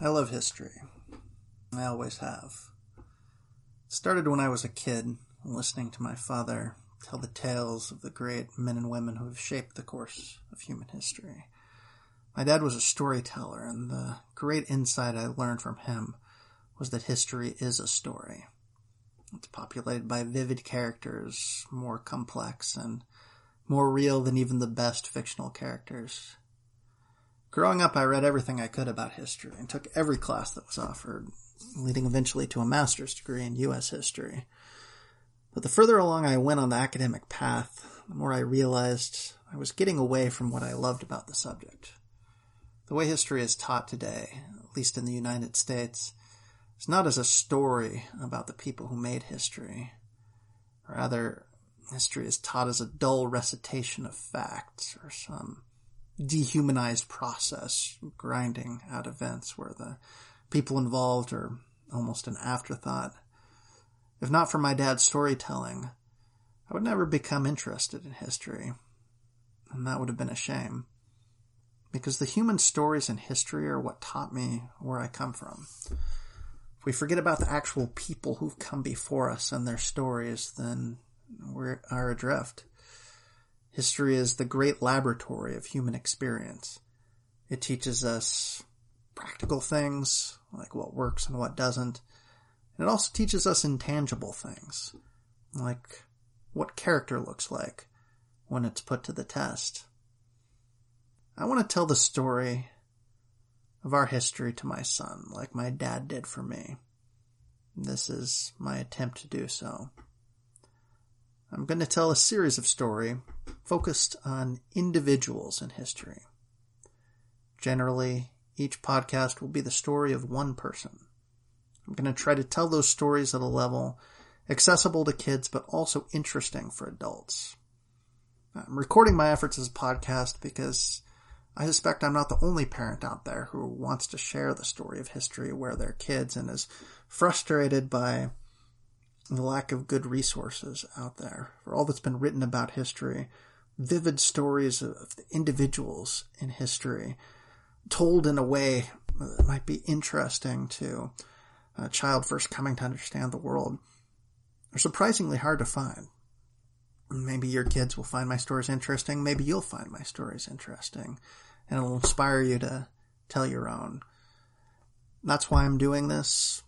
I love history. I always have. It started when I was a kid, listening to my father tell the tales of the great men and women who have shaped the course of human history. My dad was a storyteller, and the great insight I learned from him was that history is a story. It's populated by vivid characters, more complex and more real than even the best fictional characters. Growing up, I read everything I could about history and took every class that was offered, leading eventually to a master's degree in U.S. history. But the further along I went on the academic path, the more I realized I was getting away from what I loved about the subject. The way history is taught today, at least in the United States, is not as a story about the people who made history. Rather, history is taught as a dull recitation of facts or some dehumanized process, grinding out events where the people involved are almost an afterthought. If not for my dad's storytelling, I would never become interested in history. And that would have been a shame. Because the human stories in history are what taught me where I come from. If we forget about the actual people who've come before us and their stories, then we are adrift. History is the great laboratory of human experience. It teaches us practical things, like what works and what doesn't. And it also teaches us intangible things, like what character looks like when it's put to the test. I want to tell the story of our history to my son, like my dad did for me. This is my attempt to do so. I'm going to tell a series of story focused on individuals in history. Generally, each podcast will be the story of one person. I'm going to try to tell those stories at a level accessible to kids but also interesting for adults. I'm recording my efforts as a podcast because I suspect I'm not the only parent out there who wants to share the story of history where their kids and is frustrated by the lack of good resources out there for all that's been written about history, vivid stories of individuals in history, told in a way that might be interesting to a child first coming to understand the world, are surprisingly hard to find. Maybe your kids will find my stories interesting. Maybe you'll find my stories interesting, and it'll inspire you to tell your own. That's why I'm doing this.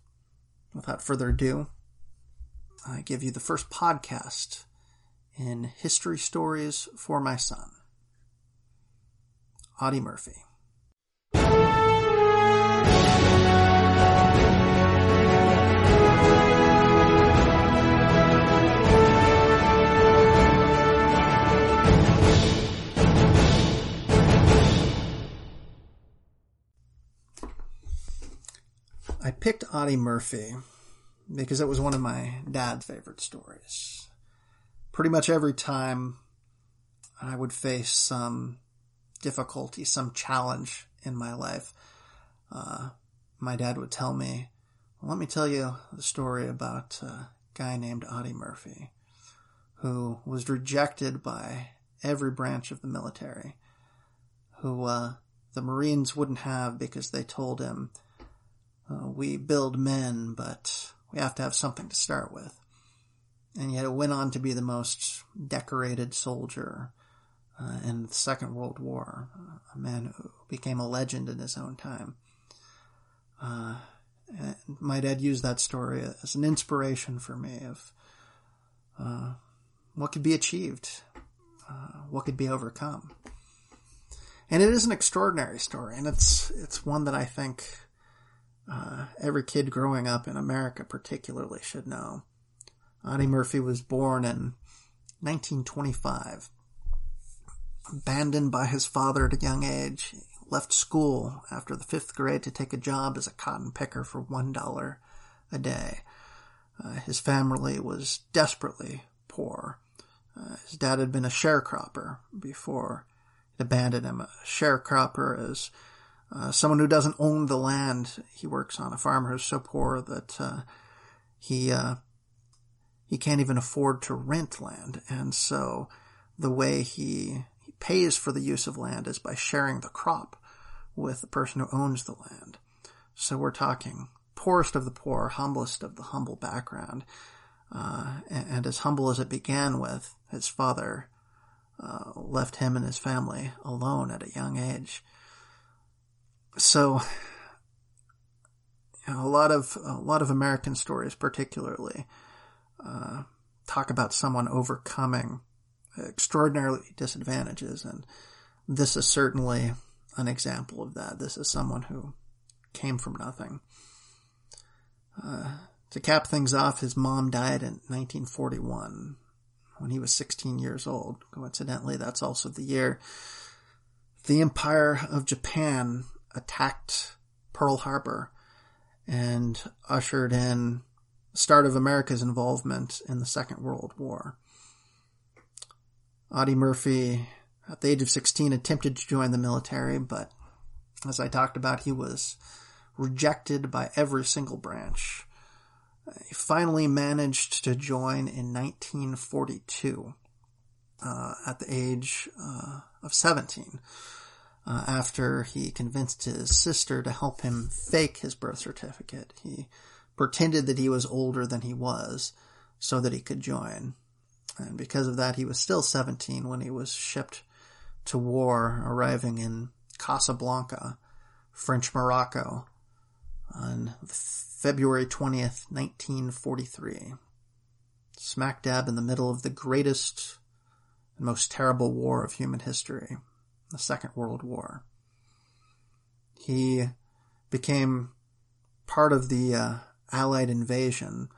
Without further ado, I give you the first podcast in History Stories for My Son. Audie Murphy. I picked Audie Murphy because it was one of my dad's favorite stories. Pretty much every time I would face some difficulty, some challenge in my life, uh, my dad would tell me, well, let me tell you the story about a guy named Audie Murphy who was rejected by every branch of the military, who uh, the Marines wouldn't have because they told him, uh, we build men, but we have to have something to start with. And yet it went on to be the most decorated soldier uh, in the Second World War, a man who became a legend in his own time. Uh, my dad used that story as an inspiration for me of uh, what could be achieved, uh, what could be overcome. And it is an extraordinary story, and it's it's one that I think uh, every kid growing up in America particularly should know. Audie Murphy was born in 1925. Abandoned by his father at a young age, he left school after the fifth grade to take a job as a cotton picker for one dollar a day. Uh, his family was desperately poor. Uh, his dad had been a sharecropper before he abandoned him. A sharecropper is uh, someone who doesn't own the land he works on, a farmer who's so poor that uh, he uh, he can't even afford to rent land, and so the way he, he pays for the use of land is by sharing the crop with the person who owns the land. So we're talking poorest of the poor, humblest of the humble background. Uh, and, and, as humble as it began with, his father uh, left him and his family alone at a young age. So, you know, a lot of a lot of American stories, particularly, uh, talk about someone overcoming extraordinary disadvantages, and this is certainly an example of that. This is someone who came from nothing. Uh, to cap things off, his mom died in 1941 when he was 16 years old. Coincidentally, that's also the year the Empire of Japan attacked Pearl Harbor and ushered in start of America's involvement in the Second World War. Audie Murphy, at the age of 16, attempted to join the military, but as I talked about, he was rejected by every single branch. He finally managed to join in 1942 uh, at the age uh, of 17 uh, after he convinced his sister to help him fake his birth certificate. He pretended that he was older than he was so that he could join. And because of that, he was still 17 when he was shipped to war, arriving in Casablanca, French Morocco, on February 20th, 1943. Smack dab in the middle of the greatest and most terrible war of human history, the Second World War. He became part of the uh, Allied invasion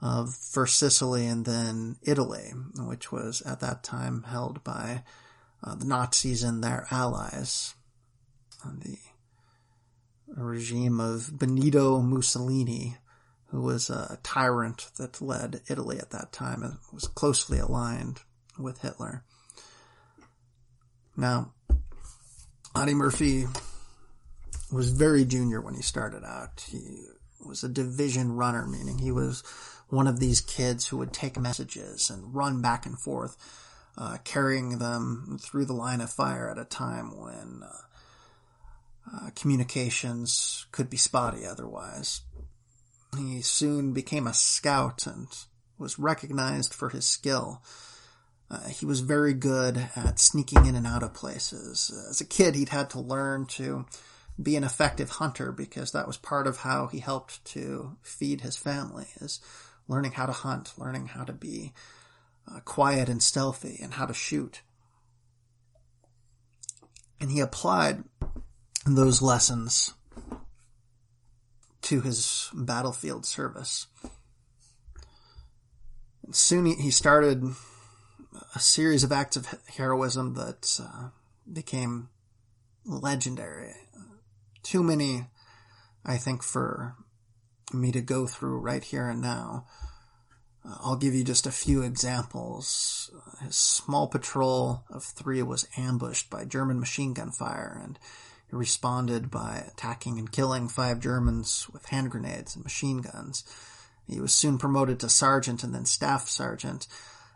of first Sicily and then Italy, which was at that time held by uh, the Nazis and their allies. the regime of Benito Mussolini, who was a tyrant that led Italy at that time and was closely aligned with Hitler. Now, Audie Murphy was very junior when he started out. He was a division runner, meaning he was one of these kids who would take messages and run back and forth, uh, carrying them through the line of fire at a time when uh, uh, communications could be spotty otherwise. He soon became a scout and was recognized for his skill. Uh, he was very good at sneaking in and out of places. As a kid, he'd had to learn to be an effective hunter because that was part of how he helped to feed his family is learning how to hunt, learning how to be uh, quiet and stealthy and how to shoot. And he applied those lessons to his battlefield service. And soon he started a series of acts of heroism that uh, became legendary. Too many, I think, for me to go through right here and now. Uh, I'll give you just a few examples. His small patrol of three was ambushed by German machine gun fire, and he responded by attacking and killing five Germans with hand grenades and machine guns. He was soon promoted to sergeant and then staff sergeant.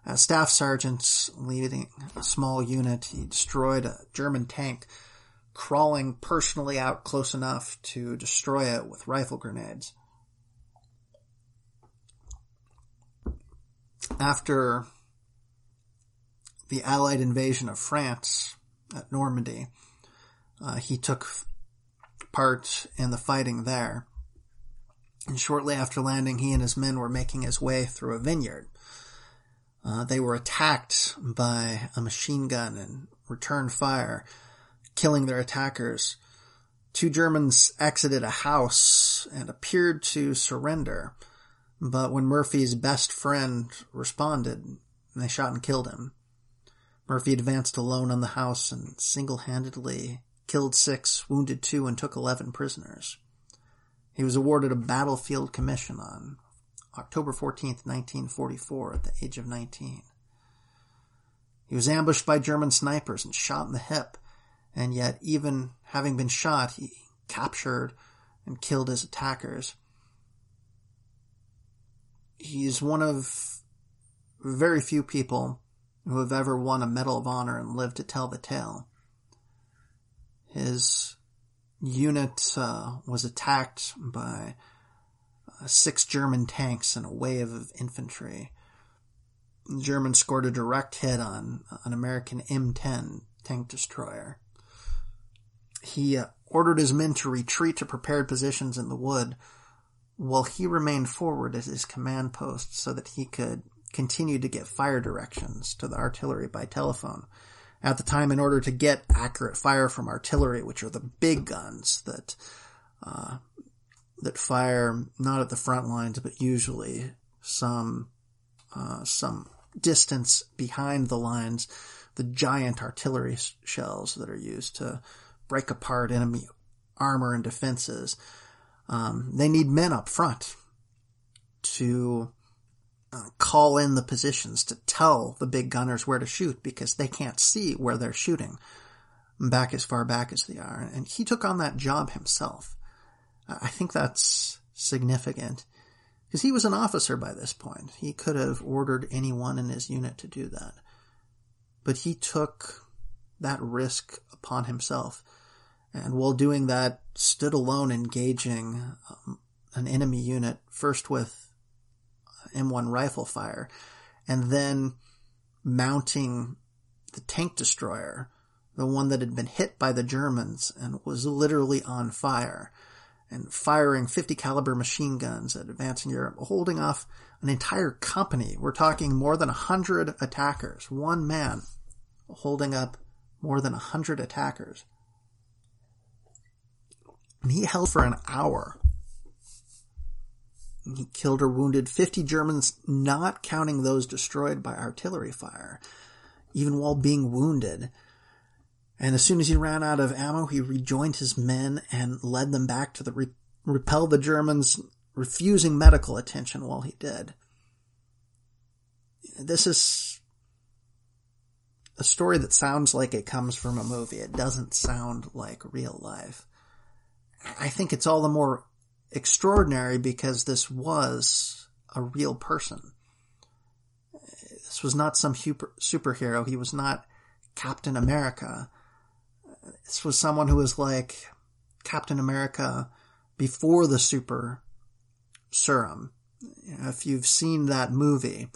As staff sergeant, leading a small unit, he destroyed a German tank, crawling personally out close enough to destroy it with rifle grenades. After the Allied invasion of France at Normandy, uh, he took part in the fighting there. And shortly after landing, he and his men were making his way through a vineyard. Uh, they were attacked by a machine gun and returned fire, killing their attackers. Two Germans exited a house and appeared to surrender, but when Murphy's best friend responded, they shot and killed him. Murphy advanced alone on the house and single-handedly killed six, wounded two, and took 11 prisoners. He was awarded a battlefield commission on October 14, 1944, at the age of 19. He was ambushed by German snipers and shot in the hip, and yet, even having been shot, he captured and killed his attackers. He's one of very few people who have ever won a Medal of Honor and lived to tell the tale. His unit uh, was attacked by six German tanks and a wave of infantry. The Germans scored a direct hit on an American M10 tank destroyer. He uh, ordered his men to retreat to prepared positions in the wood, while he remained forward at his command post so that he could continue to get fire directions to the artillery by telephone. At the time, in order to get accurate fire from artillery, which are the big guns that uh, that fire not at the front lines, but usually some uh, some distance behind the lines, the giant artillery shells that are used to break apart enemy armor and defenses. Um, they need men up front to uh, call in the positions to tell the big gunners where to shoot because they can't see where they're shooting back as far back as they are. And he took on that job himself. I think that's significant because he was an officer by this point. He could have ordered anyone in his unit to do that. But he took that risk upon himself and while doing that, stood alone engaging um, an enemy unit, first with M1 rifle fire, and then mounting the tank destroyer, the one that had been hit by the Germans and was literally on fire, and firing 50 caliber machine guns at advancing Europe, holding off an entire company. We're talking more than a hundred attackers, one man holding up more than a hundred attackers. And he held for an hour. He killed or wounded 50 Germans, not counting those destroyed by artillery fire, even while being wounded. And as soon as he ran out of ammo, he rejoined his men and led them back to the re- repel the Germans, refusing medical attention while he did. This is a story that sounds like it comes from a movie. It doesn't sound like real life. I think it's all the more extraordinary because this was a real person. This was not some super, superhero. He was not Captain America. This was someone who was like Captain America before the super serum. If you've seen that movie,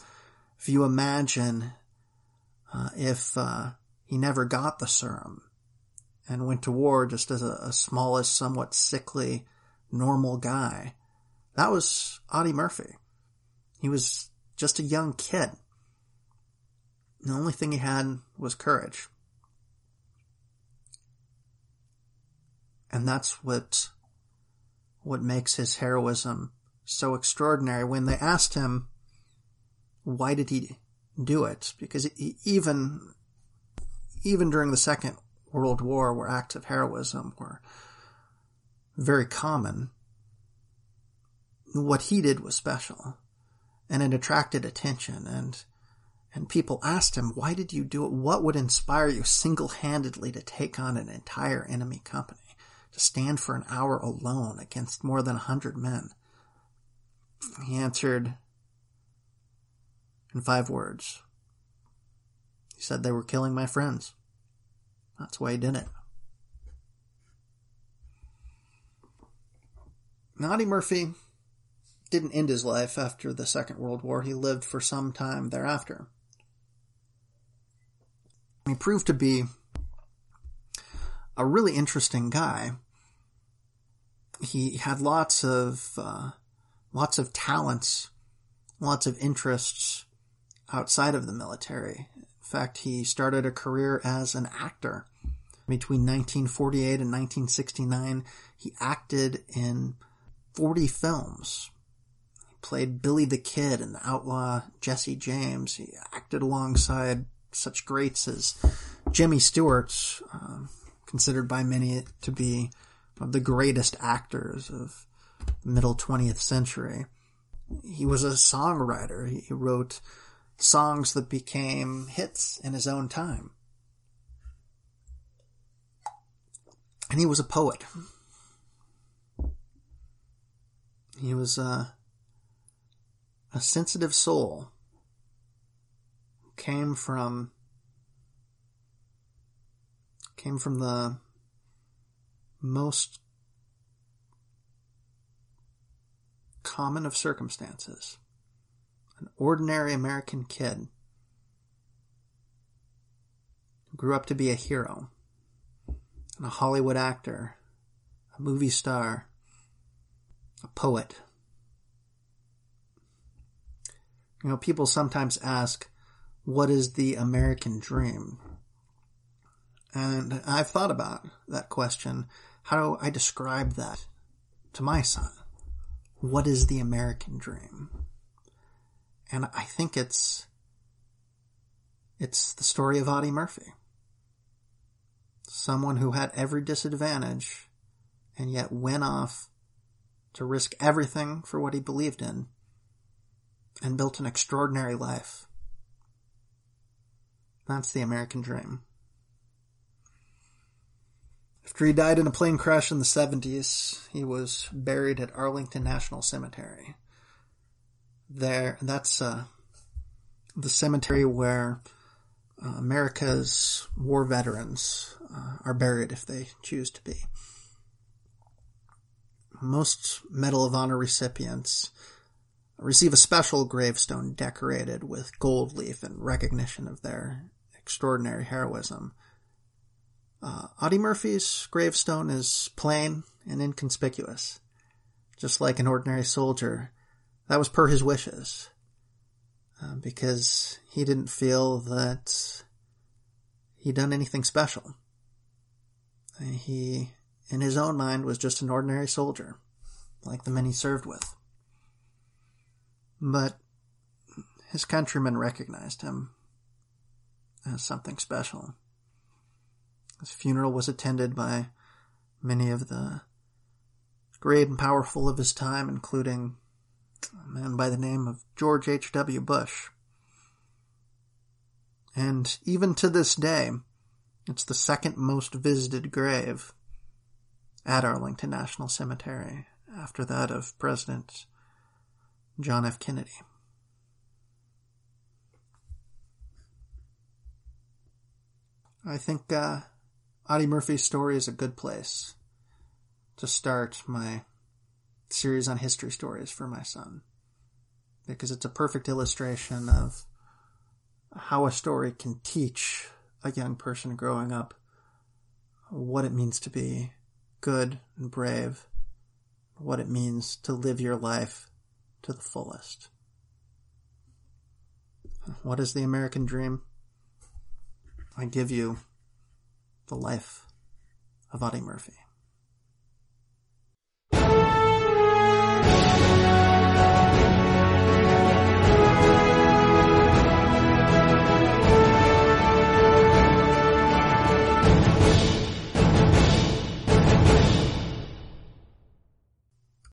if you imagine uh, if uh, he never got the serum, and went to war just as a, a smallest, somewhat sickly, normal guy. That was Audie Murphy. He was just a young kid. The only thing he had was courage. And that's what, what makes his heroism so extraordinary. When they asked him, why did he do it? Because he, even, even during the Second World War where acts of heroism were very common, what he did was special. And it attracted attention and and people asked him, why did you do it? What would inspire you single-handedly to take on an entire enemy company? To stand for an hour alone against more than a hundred men? He answered in five words. He said they were killing my friends. That's why he did it. Audie Murphy didn't end his life after the Second World War. He lived for some time thereafter. He proved to be a really interesting guy. He had lots of uh, lots of talents, lots of interests outside of the military. In fact, he started a career as an actor. Between 1948 and 1969, he acted in 40 films. He played Billy the Kid and The Outlaw Jesse James. He acted alongside such greats as Jimmy Stewart, uh, considered by many to be one of the greatest actors of the middle 20th century. He was a songwriter. He wrote songs that became hits in his own time. And he was a poet. He was a, a sensitive soul who came from came from the most common of circumstances, an ordinary American kid grew up to be a hero and a Hollywood actor, a movie star, a poet. You know, people sometimes ask, what is the American dream? And I've thought about that question. How do I describe that to my son? What is the American dream? And I think it's, it's the story of Audie Murphy. Someone who had every disadvantage and yet went off to risk everything for what he believed in and built an extraordinary life. That's the American dream. After he died in a plane crash in the 70s, he was buried at Arlington National Cemetery. There, that's uh, the cemetery where uh, America's war veterans uh, are buried if they choose to be. Most Medal of Honor recipients receive a special gravestone decorated with gold leaf in recognition of their extraordinary heroism. Uh, Audie Murphy's gravestone is plain and inconspicuous, just like an ordinary soldier. That was per his wishes, uh, because he didn't feel that he'd done anything special. He, in his own mind, was just an ordinary soldier, like the men he served with. But his countrymen recognized him as something special. His funeral was attended by many of the great and powerful of his time, including a man by the name of George H.W. Bush. And even to this day, it's the second most visited grave at Arlington National Cemetery, after that of President John F. Kennedy. I think uh, Audie Murphy's story is a good place to start my series on history stories for my son because it's a perfect illustration of how a story can teach a young person growing up what it means to be good and brave, what it means to live your life to the fullest. What is the American dream? I give you the life of Audie Murphy.